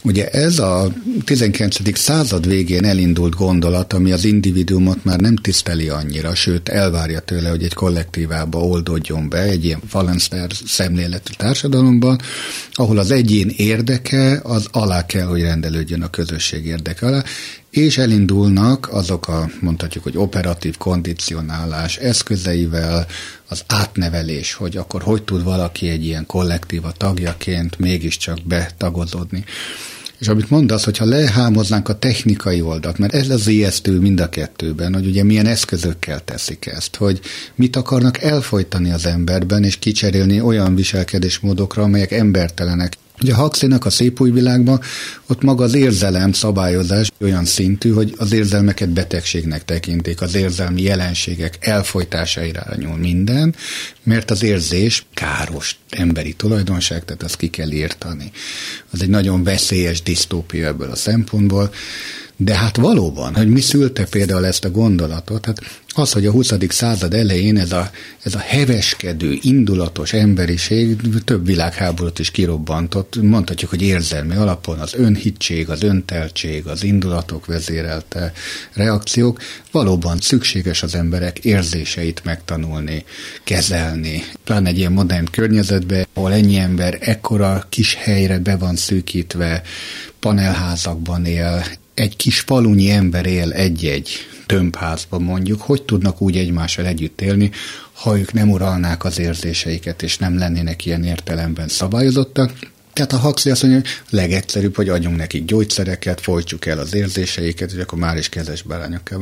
Ugye ez a 19. század végén elindult gondolat, ami az individuumot már nem tiszteli annyira, sőt elvárja tőle, hogy egy kollektívába oldódjon be, egy ilyen Falenster szemléletű társadalomban, ahol az egyén érdeke az alá kell, hogy rendelődjön a közösség érdeke alá, és elindulnak azok a, mondhatjuk, hogy operatív kondicionálás eszközeivel, az átnevelés, hogy akkor hogy tud valaki egy ilyen kollektíva tagjaként mégiscsak betagozódni. És amit mondasz, hogyha lehámoznánk a technikai oldalt, mert ez az ijesztő mind a kettőben, hogy ugye milyen eszközökkel teszik ezt, hogy mit akarnak elfolytani az emberben, és kicserélni olyan viselkedésmódokra, amelyek embertelenek. Ugye a Huxley-nak a szép új világban ott maga az érzelem szabályozás olyan szintű, hogy az érzelmeket betegségnek tekintik, az érzelmi jelenségek elfolytásaira nyúl minden, mert az érzés káros emberi tulajdonság, tehát azt ki kell írtani. Az egy nagyon veszélyes disztópia ebből a szempontból, de hát valóban, hogy mi szülte például ezt a gondolatot, hát az, hogy a 20. század elején ez a, ez a heveskedő, indulatos emberiség több világháborút is kirobbantott, mondhatjuk, hogy érzelmi alapon az önhittség, az önteltség, az indulatok vezérelte reakciók, valóban szükséges az emberek érzéseit megtanulni, kezelni. Pláne egy ilyen modern környezetben, ahol ennyi ember ekkora kis helyre be van szűkítve, panelházakban él, egy kis falunyi ember él egy-egy tömbházban mondjuk, hogy tudnak úgy egymással együtt élni, ha ők nem uralnák az érzéseiket, és nem lennének ilyen értelemben szabályozottak. Tehát a Huxley azt mondja, hogy legegyszerűbb, hogy adjunk nekik gyógyszereket, folytsuk el az érzéseiket, és akkor már is kezes bárányok kell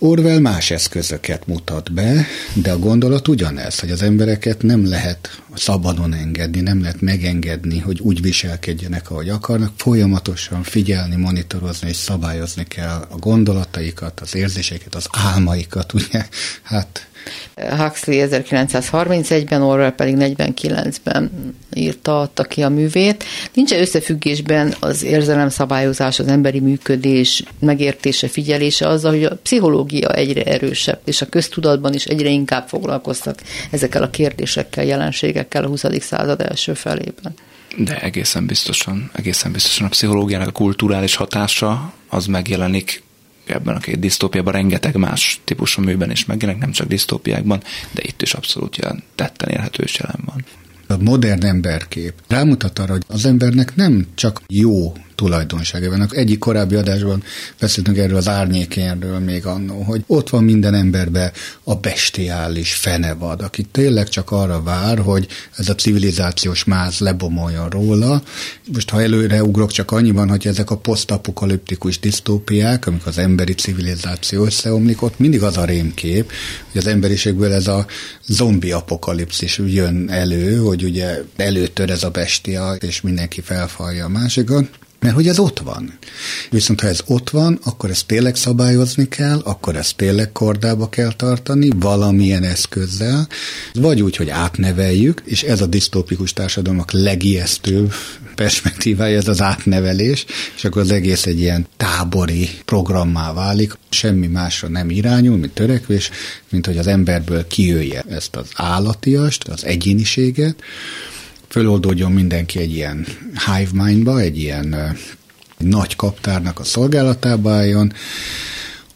Orwell más eszközöket mutat be, de a gondolat ugyanez, hogy az embereket nem lehet szabadon engedni, nem lehet megengedni, hogy úgy viselkedjenek, ahogy akarnak, folyamatosan figyelni, monitorozni és szabályozni kell a gondolataikat, az érzéseiket, az álmaikat, ugye? Hát Huxley 1931-ben, Orwell pedig 49-ben írta, adta ki a művét. Nincs összefüggésben az érzelemszabályozás, az emberi működés megértése, figyelése azzal, hogy a pszichológia egyre erősebb, és a köztudatban is egyre inkább foglalkoztak ezekkel a kérdésekkel, jelenségekkel a 20. század első felében. De egészen biztosan, egészen biztosan a pszichológiának a kulturális hatása az megjelenik ebben a két disztópiában rengeteg más típusú műben is megjelenik, nem csak disztópiákban, de itt is abszolút jelen, tetten érhető jelen van. A modern emberkép rámutat arra, hogy az embernek nem csak jó tulajdonságai vannak. Egyik korábbi adásban beszéltünk erről az árnyékénről még annó, hogy ott van minden emberbe a bestiális fenevad, aki tényleg csak arra vár, hogy ez a civilizációs máz lebomoljon róla. Most ha előre ugrok, csak annyiban, hogy ezek a posztapokaliptikus disztópiák, amikor az emberi civilizáció összeomlik, ott mindig az a rémkép, hogy az emberiségből ez a zombi apokalipszis jön elő, hogy ugye előtör ez a bestia, és mindenki felfalja a másikat. Mert hogy ez ott van. Viszont ha ez ott van, akkor ezt tényleg szabályozni kell, akkor ezt tényleg kordába kell tartani, valamilyen eszközzel, vagy úgy, hogy átneveljük, és ez a disztópikus társadalmak legijesztőbb perspektívája, ez az átnevelés, és akkor az egész egy ilyen tábori programmá válik, semmi másra nem irányul, mint törekvés, mint hogy az emberből kijöjje ezt az állatiast, az egyéniséget, föloldódjon mindenki egy ilyen hive mindba, egy ilyen nagy kaptárnak a szolgálatába álljon,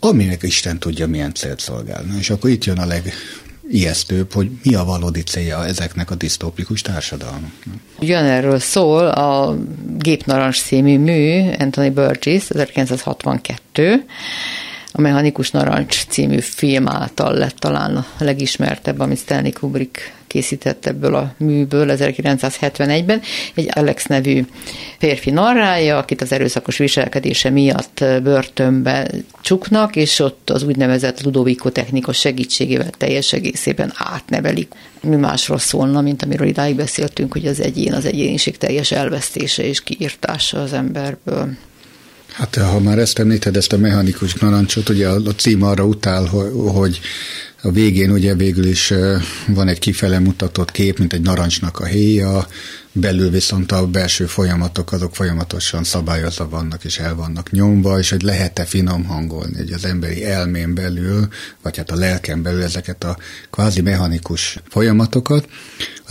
aminek Isten tudja, milyen célt szolgálna. És akkor itt jön a legijesztőbb, hogy mi a valódi célja ezeknek a disztópikus társadalmaknak. Ugyanerről szól a Gépnarancs című mű, Anthony Burgess, 1962, a Mechanikus Narancs című film által lett talán a legismertebb, amit Stanley Kubrick készített ebből a műből 1971-ben. Egy Alex nevű férfi narrája, akit az erőszakos viselkedése miatt börtönbe csuknak, és ott az úgynevezett Ludovico technika segítségével teljes egészében átnevelik. Mi másról szólna, mint amiről idáig beszéltünk, hogy az egyén, az egyéniség teljes elvesztése és kiírtása az emberből. Hát ha már ezt említed, ezt a mechanikus narancsot, ugye a, a cím arra utál, hogy a végén ugye végül is van egy kifele mutatott kép, mint egy narancsnak a héja, belül viszont a belső folyamatok azok folyamatosan szabályozva vannak és el vannak nyomva, és hogy lehet-e finom hangolni, hogy az emberi elmén belül, vagy hát a lelken belül ezeket a kvázi mechanikus folyamatokat.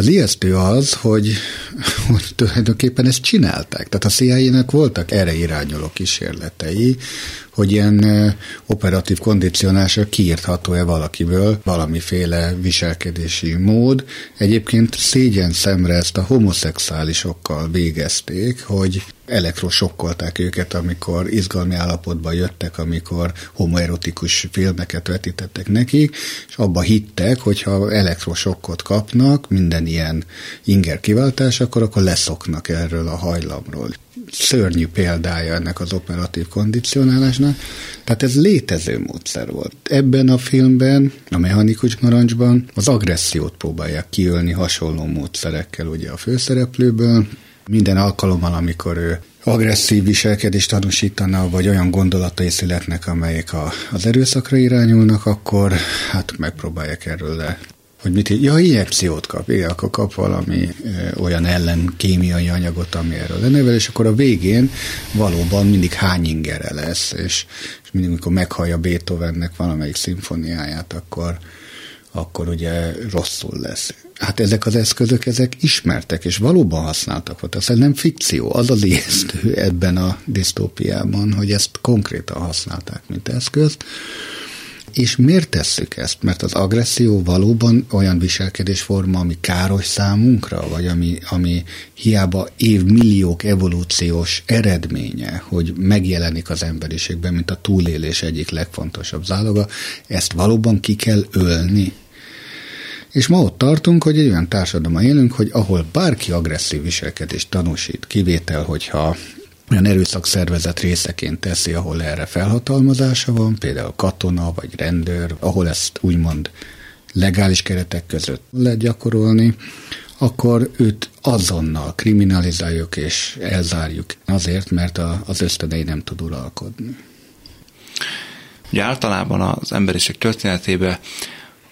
Az ijesztő az, hogy, hogy tulajdonképpen ezt csinálták. Tehát a CIA-nek voltak erre irányuló kísérletei, hogy ilyen operatív kondicionálásra kiírtható-e valakiből valamiféle viselkedési mód. Egyébként szégyen szemre ezt a homoszexuálisokkal végezték, hogy elektrosokkolták őket, amikor izgalmi állapotba jöttek, amikor homoerotikus filmeket vetítettek nekik, és abba hittek, hogy ha elektrosokkot kapnak, minden ilyen inger kiváltás, akkor akkor leszoknak erről a hajlamról. Szörnyű példája ennek az operatív kondicionálásnak. Tehát ez létező módszer volt. Ebben a filmben, a mechanikus narancsban az agressziót próbálják kiölni hasonló módszerekkel ugye a főszereplőből, minden alkalommal, amikor ő agresszív viselkedést tanúsítana, vagy olyan gondolatai születnek, amelyek a, az erőszakra irányulnak, akkor hát megpróbálják erről le hogy mit, ja, injekciót kap, igen, akkor kap valami e, olyan ellen kémiai anyagot, ami erről lenevel, és akkor a végén valóban mindig hány ingere lesz, és, és mindig, amikor meghallja Beethovennek valamelyik szimfóniáját, akkor, akkor ugye rosszul lesz. Hát ezek az eszközök, ezek ismertek, és valóban használtak volt. Ez nem fikció, az az ijesztő ebben a disztópiában, hogy ezt konkrétan használták, mint eszközt. És miért tesszük ezt? Mert az agresszió valóban olyan viselkedésforma, ami káros számunkra, vagy ami, ami hiába évmilliók evolúciós eredménye, hogy megjelenik az emberiségben, mint a túlélés egyik legfontosabb záloga, ezt valóban ki kell ölni. És ma ott tartunk, hogy egy olyan társadalomban élünk, hogy ahol bárki agresszív viselkedést tanúsít, kivétel, hogyha olyan erőszakszervezet részeként teszi, ahol erre felhatalmazása van, például katona vagy rendőr, ahol ezt úgymond legális keretek között lehet gyakorolni, akkor őt azonnal kriminalizáljuk és elzárjuk azért, mert a, az ösztönei nem tud uralkodni. Ugye általában az emberiség történetében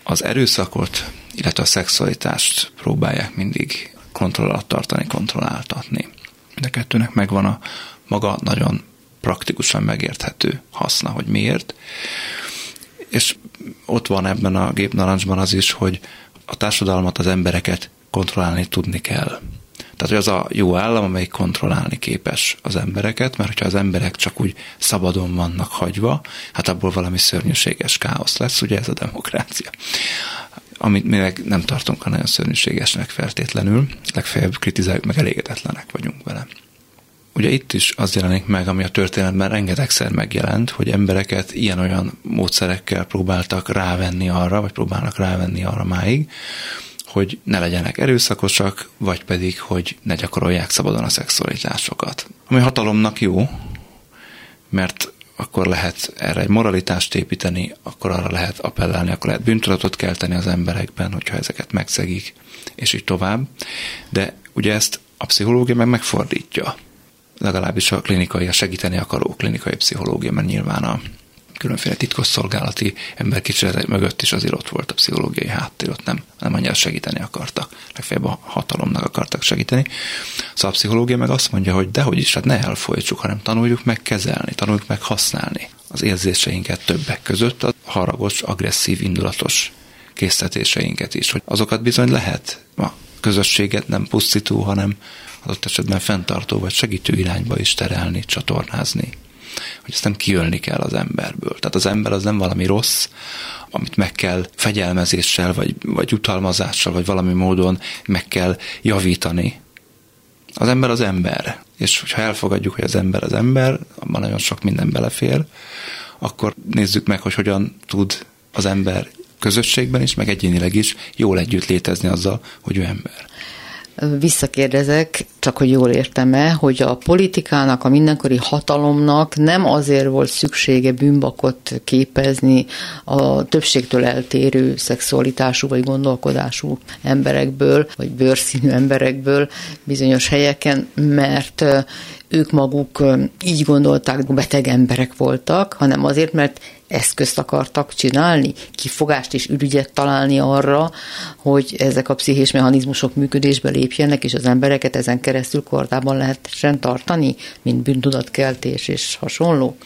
az erőszakot, illetve a szexualitást próbálják mindig kontroll alatt tartani, kontrolláltatni. Mind a kettőnek megvan a maga nagyon praktikusan megérthető haszna, hogy miért. És ott van ebben a gépnarancsban az is, hogy a társadalmat, az embereket kontrollálni tudni kell. Tehát, hogy az a jó állam, amelyik kontrollálni képes az embereket, mert hogyha az emberek csak úgy szabadon vannak hagyva, hát abból valami szörnyűséges káosz lesz, ugye ez a demokrácia. Amit mi meg nem tartunk a nagyon szörnyűségesnek feltétlenül, legfeljebb kritizáljuk, meg elégedetlenek vagyunk vele. ugye itt is az jelenik meg, ami a történetben rengetegszer megjelent, hogy embereket ilyen-olyan módszerekkel próbáltak rávenni arra, vagy próbálnak rávenni arra máig, hogy ne legyenek erőszakosak, vagy pedig, hogy ne gyakorolják szabadon a szexualitásokat. Ami hatalomnak jó, mert akkor lehet erre egy moralitást építeni, akkor arra lehet appellálni, akkor lehet bűntudatot kelteni az emberekben, hogyha ezeket megszegik, és így tovább. De ugye ezt a pszichológia meg megfordítja. Legalábbis a klinikai, a segíteni akaró klinikai pszichológia, mert nyilván a különféle titkosszolgálati emberkísérletek mögött is azért ott volt a pszichológiai háttér, ott nem, nem annyira segíteni akartak, legfeljebb a hatalomnak akartak segíteni. Szóval a pszichológia meg azt mondja, hogy dehogy is, hát ne elfolytsuk, hanem tanuljuk meg kezelni, tanuljuk meg használni az érzéseinket többek között, a haragos, agresszív, indulatos késztetéseinket is, hogy azokat bizony lehet a közösséget nem pusztító, hanem adott esetben fenntartó vagy segítő irányba is terelni, csatornázni hogy ezt nem kiölni kell az emberből. Tehát az ember az nem valami rossz, amit meg kell fegyelmezéssel, vagy, vagy utalmazással, vagy valami módon meg kell javítani. Az ember az ember. És hogyha elfogadjuk, hogy az ember az ember, abban nagyon sok minden belefér, akkor nézzük meg, hogy hogyan tud az ember közösségben is, meg egyénileg is jól együtt létezni azzal, hogy ő ember visszakérdezek, csak hogy jól értem-e, hogy a politikának, a mindenkori hatalomnak nem azért volt szüksége bűnbakot képezni a többségtől eltérő szexualitású vagy gondolkodású emberekből, vagy bőrszínű emberekből bizonyos helyeken, mert ők maguk így gondolták, beteg emberek voltak, hanem azért, mert eszközt akartak csinálni, kifogást és ürügyet találni arra, hogy ezek a pszichés mechanizmusok működésbe lépjenek, és az embereket ezen keresztül kordában lehessen tartani, mint bűntudatkeltés és hasonló.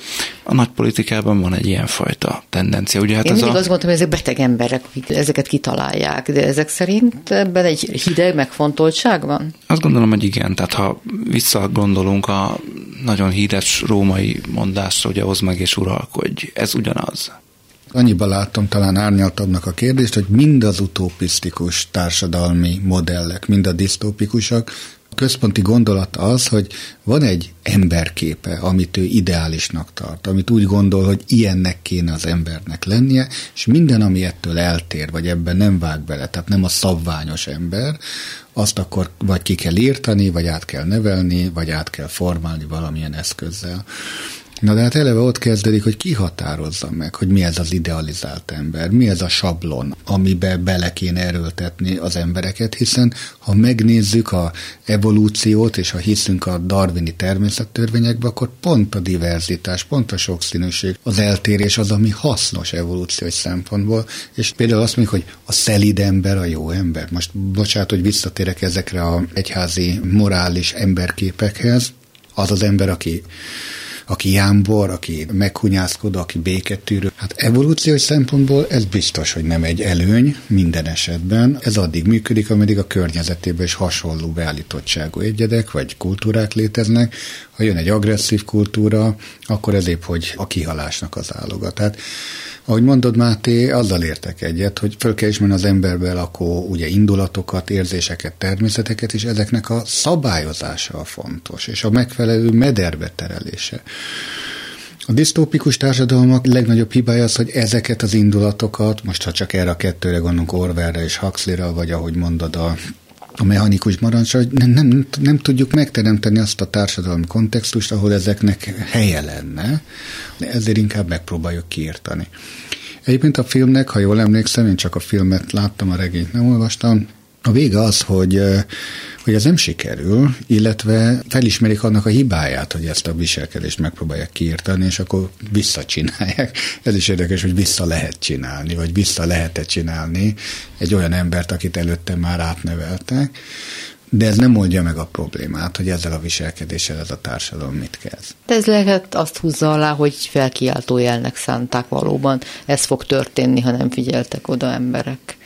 A nagy politikában van egy ilyen fajta tendencia. Ugye, hát Én mindig a... azt gondoltam, hogy ezek beteg emberek, akik ezeket kitalálják, de ezek szerint ebben egy hideg megfontoltság van? Azt gondolom, hogy igen. Tehát ha visszagondolunk a nagyon híres római mondásra, hogy ahhoz meg és uralkodj, ez ugyanaz. Annyiban látom talán árnyaltabbnak a kérdést, hogy mind az utopisztikus társadalmi modellek, mind a disztópikusak, központi gondolat az, hogy van egy emberképe, amit ő ideálisnak tart, amit úgy gondol, hogy ilyennek kéne az embernek lennie, és minden, ami ettől eltér, vagy ebben nem vág bele, tehát nem a szabványos ember, azt akkor vagy ki kell írtani, vagy át kell nevelni, vagy át kell formálni valamilyen eszközzel. Na de hát eleve ott kezdődik, hogy ki határozza meg, hogy mi ez az idealizált ember, mi ez a sablon, amibe bele kéne erőltetni az embereket, hiszen ha megnézzük a evolúciót, és ha hiszünk a darwini természettörvényekbe, akkor pont a diverzitás, pont a sokszínűség, az eltérés az, ami hasznos evolúciós szempontból, és például azt mondjuk, hogy a szelid ember a jó ember. Most bocsánat, hogy visszatérek ezekre a egyházi morális emberképekhez, az az ember, aki aki jámbor, aki meghunyászkod, aki béketűrő. Hát evolúciós szempontból ez biztos, hogy nem egy előny minden esetben. Ez addig működik, ameddig a környezetében is hasonló beállítottságú egyedek vagy kultúrák léteznek. Ha jön egy agresszív kultúra, akkor ez épp, hogy a kihalásnak az áloga. Tehát ahogy mondod, Máté, azzal értek egyet, hogy föl kell ismerni az emberbe lakó ugye indulatokat, érzéseket, természeteket, és ezeknek a szabályozása a fontos, és a megfelelő mederbe terelése. A disztópikus társadalmak legnagyobb hibája az, hogy ezeket az indulatokat, most ha csak erre a kettőre gondolunk, Orwellre és Huxleyra, vagy ahogy mondod, a a mechanikus marancsra, hogy nem, nem, nem tudjuk megteremteni azt a társadalmi kontextust, ahol ezeknek helye lenne, ezért inkább megpróbáljuk kiírtani. Egyébként a filmnek, ha jól emlékszem, én csak a filmet láttam, a regényt nem olvastam, a vége az, hogy, hogy ez nem sikerül, illetve felismerik annak a hibáját, hogy ezt a viselkedést megpróbálják kiírtani, és akkor visszacsinálják. Ez is érdekes, hogy vissza lehet csinálni, vagy vissza lehet csinálni egy olyan embert, akit előtte már átneveltek. De ez nem oldja meg a problémát, hogy ezzel a viselkedéssel ez a társadalom mit kezd. De ez lehet azt húzza alá, hogy felkiáltó jelnek szánták valóban. Ez fog történni, ha nem figyeltek oda emberek.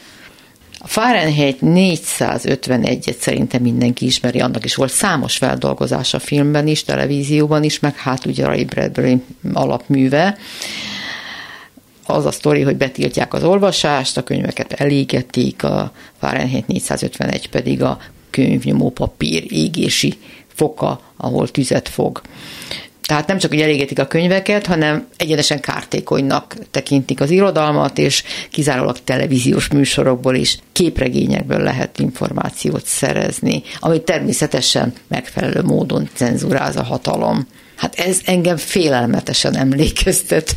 A Fahrenheit 451-et szerintem mindenki ismeri, annak is volt számos feldolgozása filmben is, televízióban is, meg hát ugye Ray Bradbury alapműve. Az a sztori, hogy betiltják az olvasást, a könyveket elégetik, a Fahrenheit 451 pedig a könyvnyomó papír égési foka, ahol tüzet fog. Tehát nem csak, hogy elégetik a könyveket, hanem egyenesen kártékonynak tekintik az irodalmat, és kizárólag televíziós műsorokból is, képregényekből lehet információt szerezni, amit természetesen megfelelő módon cenzúráz a hatalom. Hát ez engem félelmetesen emlékeztet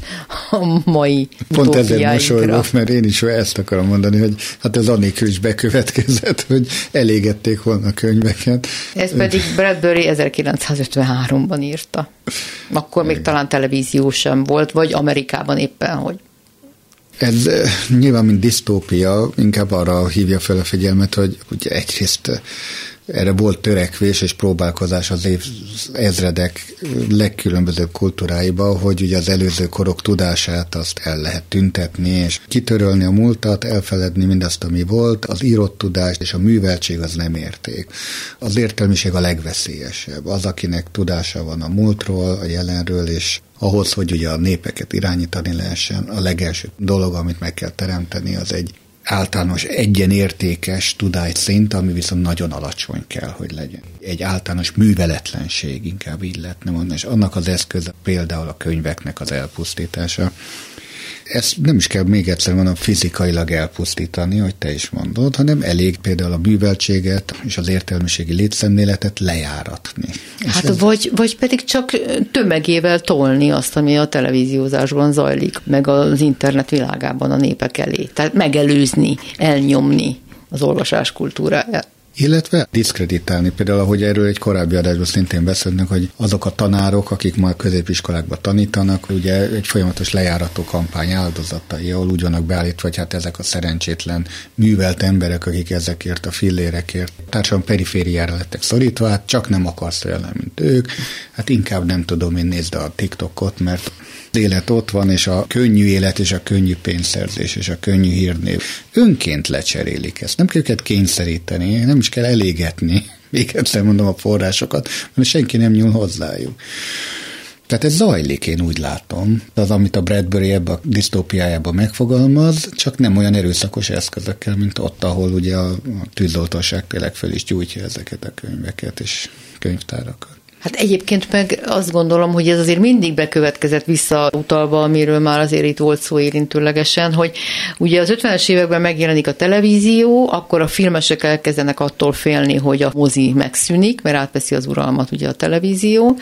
a mai Pont ezért mosolygok, mert én is ezt akarom mondani, hogy hát ez annélkül is bekövetkezett, hogy elégették volna a könyveket. Ez pedig Bradbury 1953-ban írta. Akkor még talán televízió sem volt, vagy Amerikában éppen, hogy ez eh, nyilván, mint disztópia, inkább arra hívja fel a figyelmet, hogy ugye egyrészt erre volt törekvés és próbálkozás az év, ezredek legkülönbözőbb kultúráiba, hogy ugye az előző korok tudását azt el lehet tüntetni, és kitörölni a múltat, elfeledni mindazt, ami volt, az írott tudás és a műveltség az nem érték. Az értelmiség a legveszélyesebb. Az, akinek tudása van a múltról, a jelenről, és ahhoz, hogy ugye a népeket irányítani lehessen, a legelső dolog, amit meg kell teremteni, az egy általános egyenértékes szint, ami viszont nagyon alacsony kell, hogy legyen. Egy általános műveletlenség, inkább így lehetne mondani, és annak az eszköz például a könyveknek az elpusztítása ezt nem is kell még egyszer mondom fizikailag elpusztítani, hogy te is mondod, hanem elég például a műveltséget és az értelmiségi létszemléletet lejáratni. Hát ez... vagy, vagy pedig csak tömegével tolni azt, ami a televíziózásban zajlik, meg az internet világában a népek elé. Tehát megelőzni, elnyomni az olvasás kultúráját illetve diszkreditálni. Például, ahogy erről egy korábbi adásban szintén beszélnek, hogy azok a tanárok, akik már középiskolákban tanítanak, ugye egy folyamatos lejárató kampány áldozatai, ahol úgy vannak beállítva, hogy hát ezek a szerencsétlen művelt emberek, akik ezekért a fillérekért társadalom perifériára lettek szorítva, hát csak nem akarsz olyan, mint ők, hát inkább nem tudom én nézd a TikTokot, mert élet ott van, és a könnyű élet, és a könnyű pénzszerzés, és a könnyű hírnév. Önként lecserélik ezt. Nem kell őket kényszeríteni, nem is kell elégetni. Még egyszer mondom a forrásokat, mert senki nem nyúl hozzájuk. Tehát ez zajlik, én úgy látom. Az, amit a Bradbury ebbe a disztópiájában megfogalmaz, csak nem olyan erőszakos eszközökkel, mint ott, ahol ugye a, a tűzoltóság tényleg föl is gyújtja ezeket a könyveket és könyvtárakat. Hát egyébként meg azt gondolom, hogy ez azért mindig bekövetkezett visszautalva, amiről már azért itt volt szó érintőlegesen, hogy ugye az 50-es években megjelenik a televízió, akkor a filmesek elkezdenek attól félni, hogy a mozi megszűnik, mert átveszi az uralmat ugye a televízió,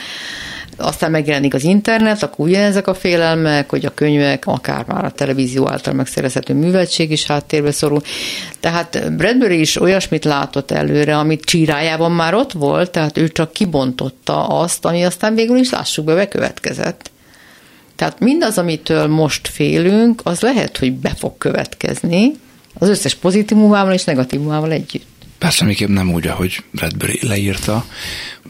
aztán megjelenik az internet, akkor ugyanezek a félelmek, hogy a könyvek, akár már a televízió által megszerezhető műveltség is háttérbe szorul. Tehát Bradbury is olyasmit látott előre, amit csírájában már ott volt, tehát ő csak kibontotta azt, ami aztán végül is lássuk be bekövetkezett. Tehát mindaz, amitől most félünk, az lehet, hogy be fog következni, az összes pozitívumával és negatívumával együtt. Persze, miképp nem úgy, ahogy Bradbury leírta.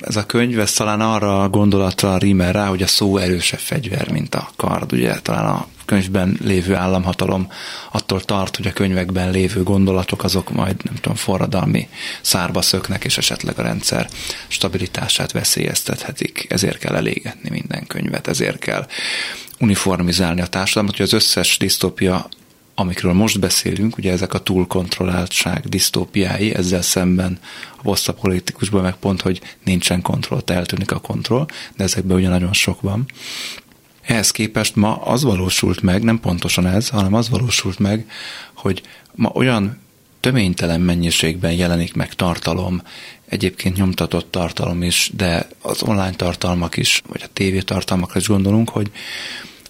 Ez a könyv, ez talán arra a gondolatra rímel rá, hogy a szó erősebb fegyver, mint a kard. Ugye talán a könyvben lévő államhatalom attól tart, hogy a könyvekben lévő gondolatok azok majd, nem tudom, forradalmi szárba szöknek, és esetleg a rendszer stabilitását veszélyeztethetik. Ezért kell elégetni minden könyvet, ezért kell uniformizálni a társadalmat, hogy az összes disztópia amikről most beszélünk, ugye ezek a túlkontrolláltság disztópiái, ezzel szemben a posztapolitikusban meg pont, hogy nincsen kontroll, eltűnik a kontroll, de ezekben ugye nagyon sok van. Ehhez képest ma az valósult meg, nem pontosan ez, hanem az valósult meg, hogy ma olyan töménytelen mennyiségben jelenik meg tartalom, egyébként nyomtatott tartalom is, de az online tartalmak is, vagy a tévé tartalmakra is gondolunk, hogy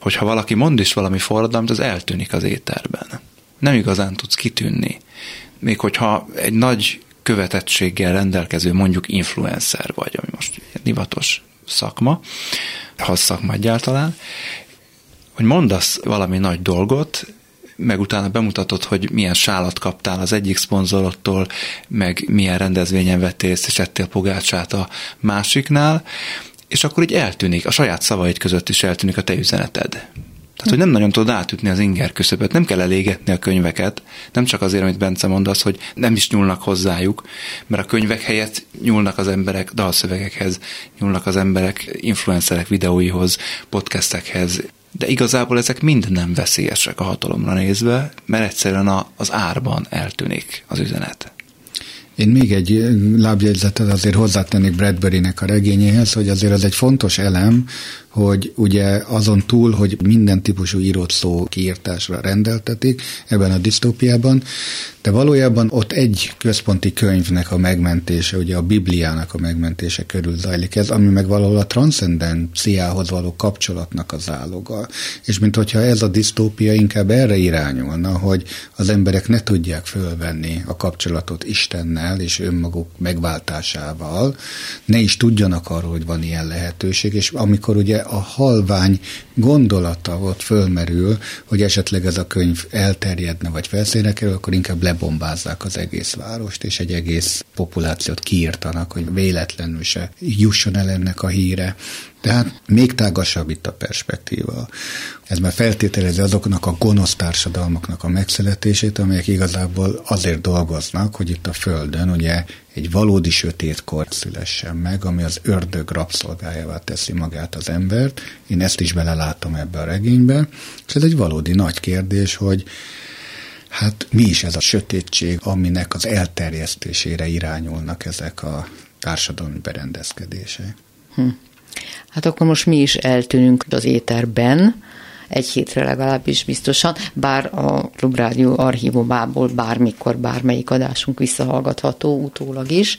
hogyha valaki mond is valami forradalmat, az eltűnik az éterben. Nem igazán tudsz kitűnni. Még hogyha egy nagy követettséggel rendelkező mondjuk influencer vagy, ami most divatos szakma, hasz szakma egyáltalán, hogy mondasz valami nagy dolgot, meg utána bemutatod, hogy milyen sálat kaptál az egyik szponzorottól, meg milyen rendezvényen vettél és ettél pogácsát a másiknál, és akkor így eltűnik, a saját szavaid között is eltűnik a te üzeneted. Tehát, hogy nem nagyon tudod átütni az inger küszöböt, nem kell elégetni a könyveket, nem csak azért, amit Bence mondasz, hogy nem is nyúlnak hozzájuk, mert a könyvek helyett nyúlnak az emberek dalszövegekhez, nyúlnak az emberek influencerek videóihoz, podcastekhez, de igazából ezek mind nem veszélyesek a hatalomra nézve, mert egyszerűen az árban eltűnik az üzenet. Én még egy lábjegyzetet azért hozzátennék Bradbury-nek a regényéhez, hogy azért ez egy fontos elem, hogy ugye azon túl, hogy minden típusú írott szó kiírtásra rendeltetik ebben a disztópiában, de valójában ott egy központi könyvnek a megmentése, ugye a Bibliának a megmentése körül zajlik ez, ami meg valahol a transzendenciához való kapcsolatnak az áloga. És mint hogyha ez a disztópia inkább erre irányulna, hogy az emberek ne tudják fölvenni a kapcsolatot Istennel és önmaguk megváltásával, ne is tudjanak arról, hogy van ilyen lehetőség, és amikor ugye a halvány gondolata ott fölmerül, hogy esetleg ez a könyv elterjedne, vagy felszínre kerül, akkor inkább lebombázzák az egész várost, és egy egész populációt kiírtanak, hogy véletlenül se jusson el ennek a híre. Tehát még tágasabb itt a perspektíva. Ez már feltételezi azoknak a gonosz társadalmaknak a megszületését, amelyek igazából azért dolgoznak, hogy itt a Földön ugye egy valódi sötétkor szülessen meg, ami az ördög rabszolgájává teszi magát az embert. Én ezt is belelátom ebbe a regénybe, és ez egy valódi nagy kérdés, hogy hát mi is ez a sötétség, aminek az elterjesztésére irányulnak ezek a társadalmi berendezkedések. Hm. Hát akkor most mi is eltűnünk az éterben, egy hétre legalábbis biztosan, bár a Klubrádió archívumából bármikor bármelyik adásunk visszahallgatható utólag is.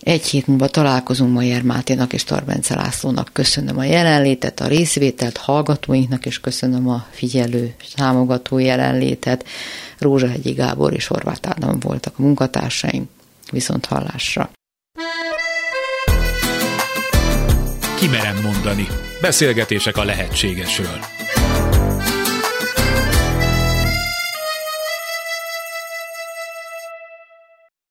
Egy hét múlva találkozunk Majer Máténak és Tarbence Lászlónak. Köszönöm a jelenlétet, a részvételt hallgatóinknak, és köszönöm a figyelő, támogató jelenlétet. Rózsa Hegyi Gábor és Horváth Ádám voltak a munkatársaim. Viszont hallásra! Kimerem mondani. Beszélgetések a lehetségesről.